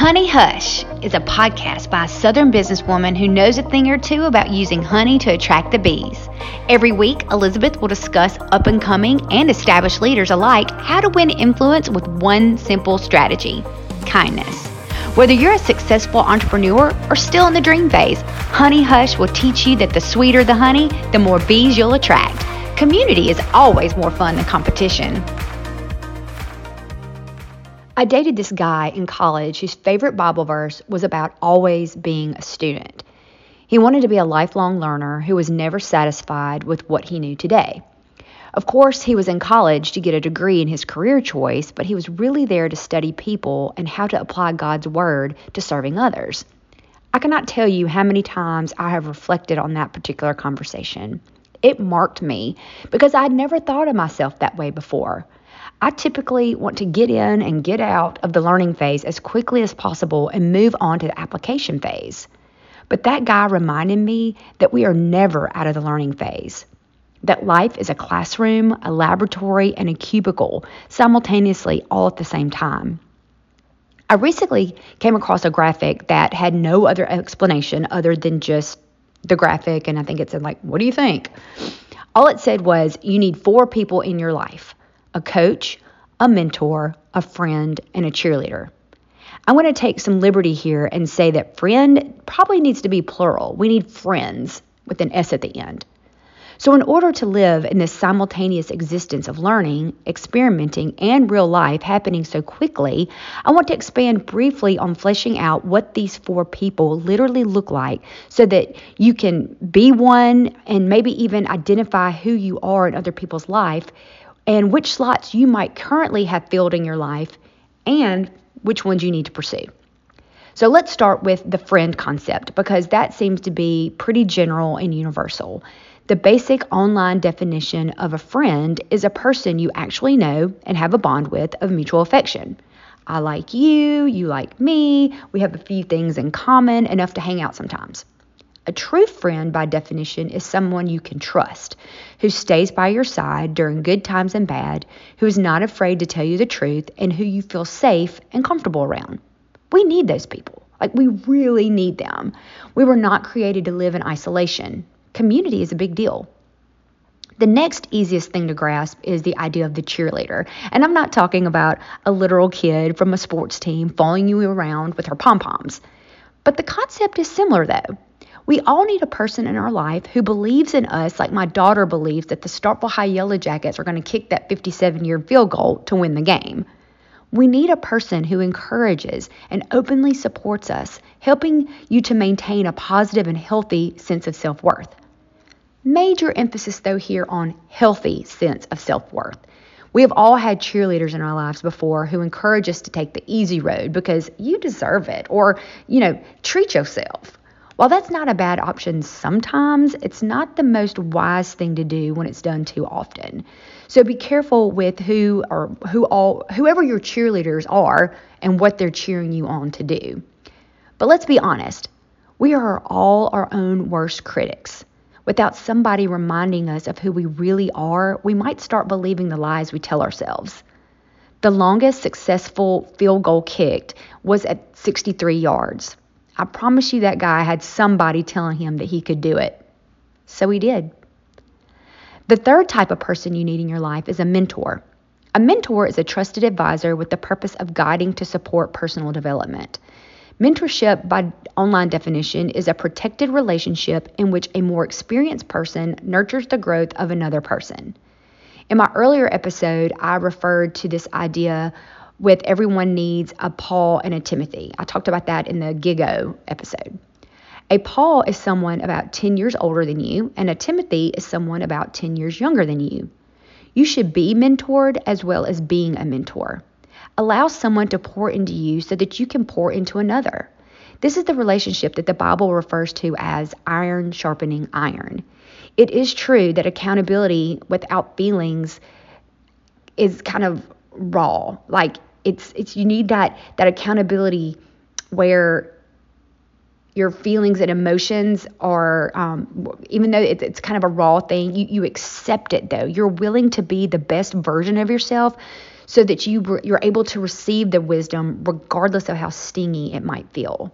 Honey Hush is a podcast by a Southern businesswoman who knows a thing or two about using honey to attract the bees. Every week, Elizabeth will discuss up and coming and established leaders alike how to win influence with one simple strategy kindness. Whether you're a successful entrepreneur or still in the dream phase, Honey Hush will teach you that the sweeter the honey, the more bees you'll attract. Community is always more fun than competition. I dated this guy in college whose favorite Bible verse was about always being a student. He wanted to be a lifelong learner who was never satisfied with what he knew today. Of course, he was in college to get a degree in his career choice, but he was really there to study people and how to apply God's Word to serving others. I cannot tell you how many times I have reflected on that particular conversation. It marked me because I had never thought of myself that way before. I typically want to get in and get out of the learning phase as quickly as possible and move on to the application phase. But that guy reminded me that we are never out of the learning phase, that life is a classroom, a laboratory, and a cubicle simultaneously all at the same time. I recently came across a graphic that had no other explanation other than just the graphic, and I think it said, like, what do you think? All it said was, you need four people in your life a coach, a mentor, a friend, and a cheerleader. I want to take some liberty here and say that friend probably needs to be plural. We need friends with an S at the end. So, in order to live in this simultaneous existence of learning, experimenting, and real life happening so quickly, I want to expand briefly on fleshing out what these four people literally look like so that you can be one and maybe even identify who you are in other people's life and which slots you might currently have filled in your life and which ones you need to pursue. So let's start with the friend concept because that seems to be pretty general and universal. The basic online definition of a friend is a person you actually know and have a bond with of mutual affection. I like you, you like me, we have a few things in common, enough to hang out sometimes. A true friend, by definition, is someone you can trust, who stays by your side during good times and bad, who is not afraid to tell you the truth, and who you feel safe and comfortable around. We need those people. Like, we really need them. We were not created to live in isolation. Community is a big deal. The next easiest thing to grasp is the idea of the cheerleader. And I'm not talking about a literal kid from a sports team following you around with her pom poms. But the concept is similar, though. We all need a person in our life who believes in us, like my daughter believes that the Starkville High Yellow Jackets are going to kick that 57 year field goal to win the game. We need a person who encourages and openly supports us, helping you to maintain a positive and healthy sense of self worth. Major emphasis, though, here on healthy sense of self worth. We have all had cheerleaders in our lives before who encourage us to take the easy road because you deserve it, or, you know, treat yourself. While that's not a bad option sometimes, it's not the most wise thing to do when it's done too often. So be careful with who or who all whoever your cheerleaders are and what they're cheering you on to do. But let's be honest, we are all our own worst critics. Without somebody reminding us of who we really are, we might start believing the lies we tell ourselves. The longest successful field goal kicked was at 63 yards. I promise you that guy had somebody telling him that he could do it. So he did. The third type of person you need in your life is a mentor. A mentor is a trusted advisor with the purpose of guiding to support personal development. Mentorship, by online definition, is a protected relationship in which a more experienced person nurtures the growth of another person. In my earlier episode, I referred to this idea with everyone needs a Paul and a Timothy. I talked about that in the Gigo episode. A Paul is someone about 10 years older than you, and a Timothy is someone about 10 years younger than you. You should be mentored as well as being a mentor. Allow someone to pour into you so that you can pour into another. This is the relationship that the Bible refers to as iron sharpening iron. It is true that accountability without feelings is kind of raw. Like it's it's you need that that accountability where your feelings and emotions are um, even though it's, it's kind of a raw thing you, you accept it though you're willing to be the best version of yourself so that you you're able to receive the wisdom regardless of how stingy it might feel.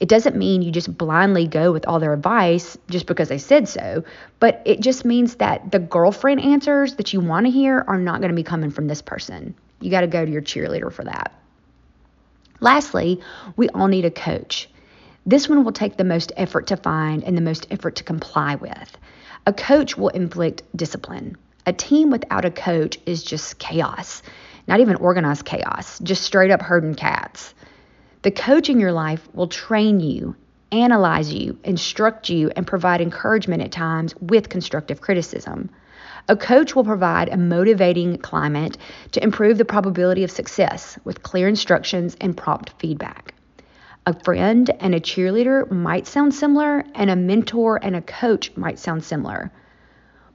It doesn't mean you just blindly go with all their advice just because they said so, but it just means that the girlfriend answers that you want to hear are not going to be coming from this person. You got to go to your cheerleader for that. Lastly, we all need a coach. This one will take the most effort to find and the most effort to comply with. A coach will inflict discipline. A team without a coach is just chaos, not even organized chaos, just straight up herding cats. The coach in your life will train you, analyze you, instruct you, and provide encouragement at times with constructive criticism. A coach will provide a motivating climate to improve the probability of success with clear instructions and prompt feedback. A friend and a cheerleader might sound similar, and a mentor and a coach might sound similar.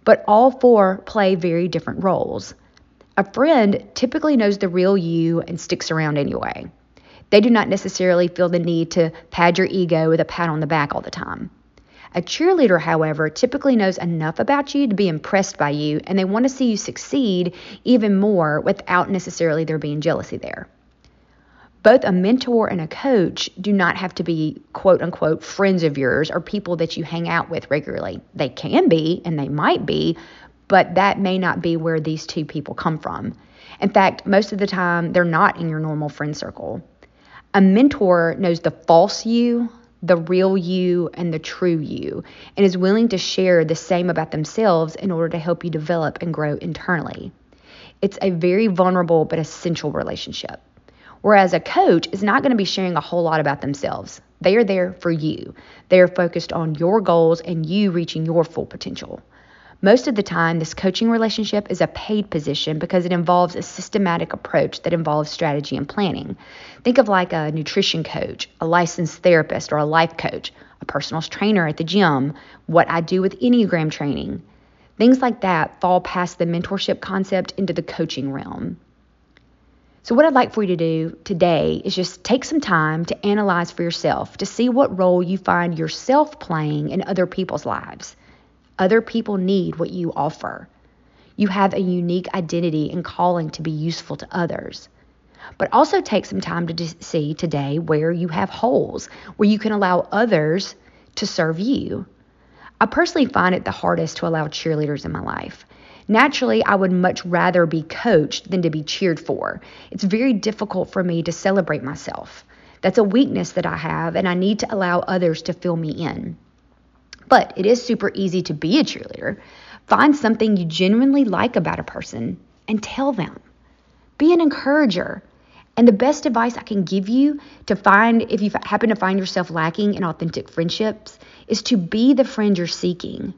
But all four play very different roles. A friend typically knows the real you and sticks around anyway. They do not necessarily feel the need to pad your ego with a pat on the back all the time. A cheerleader, however, typically knows enough about you to be impressed by you and they want to see you succeed even more without necessarily there being jealousy there. Both a mentor and a coach do not have to be quote unquote friends of yours or people that you hang out with regularly. They can be and they might be, but that may not be where these two people come from. In fact, most of the time, they're not in your normal friend circle. A mentor knows the false you, the real you, and the true you, and is willing to share the same about themselves in order to help you develop and grow internally. It's a very vulnerable but essential relationship. Whereas a coach is not going to be sharing a whole lot about themselves. They are there for you. They are focused on your goals and you reaching your full potential. Most of the time, this coaching relationship is a paid position because it involves a systematic approach that involves strategy and planning. Think of like a nutrition coach, a licensed therapist, or a life coach, a personal trainer at the gym, what I do with Enneagram training. Things like that fall past the mentorship concept into the coaching realm. So, what I'd like for you to do today is just take some time to analyze for yourself to see what role you find yourself playing in other people's lives. Other people need what you offer. You have a unique identity and calling to be useful to others. But also take some time to see today where you have holes, where you can allow others to serve you. I personally find it the hardest to allow cheerleaders in my life. Naturally, I would much rather be coached than to be cheered for. It's very difficult for me to celebrate myself. That's a weakness that I have, and I need to allow others to fill me in. But it is super easy to be a cheerleader. Find something you genuinely like about a person and tell them. Be an encourager. And the best advice I can give you to find, if you happen to find yourself lacking in authentic friendships, is to be the friend you're seeking.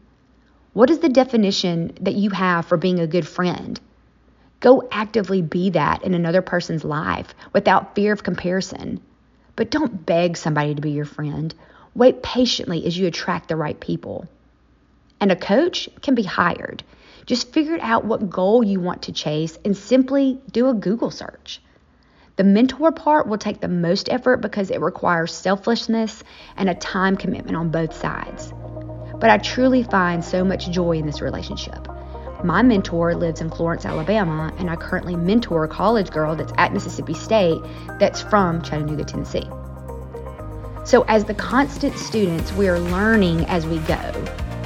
What is the definition that you have for being a good friend? Go actively be that in another person's life without fear of comparison. But don't beg somebody to be your friend Wait patiently as you attract the right people. And a coach can be hired. Just figure out what goal you want to chase and simply do a Google search. The mentor part will take the most effort because it requires selflessness and a time commitment on both sides. But I truly find so much joy in this relationship. My mentor lives in Florence, Alabama, and I currently mentor a college girl that's at Mississippi State that's from Chattanooga, Tennessee. So, as the constant students, we are learning as we go.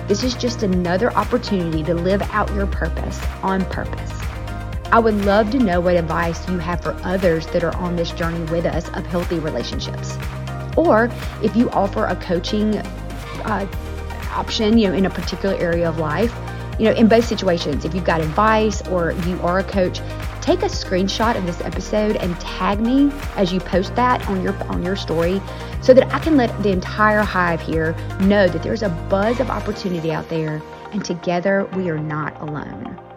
This is just another opportunity to live out your purpose on purpose. I would love to know what advice you have for others that are on this journey with us of healthy relationships. Or if you offer a coaching uh, option, you know, in a particular area of life, you know, in both situations, if you've got advice or you are a coach, take a screenshot of this episode and tag me as you post that on your on your story so that I can let the entire hive here know that there's a buzz of opportunity out there and together we are not alone.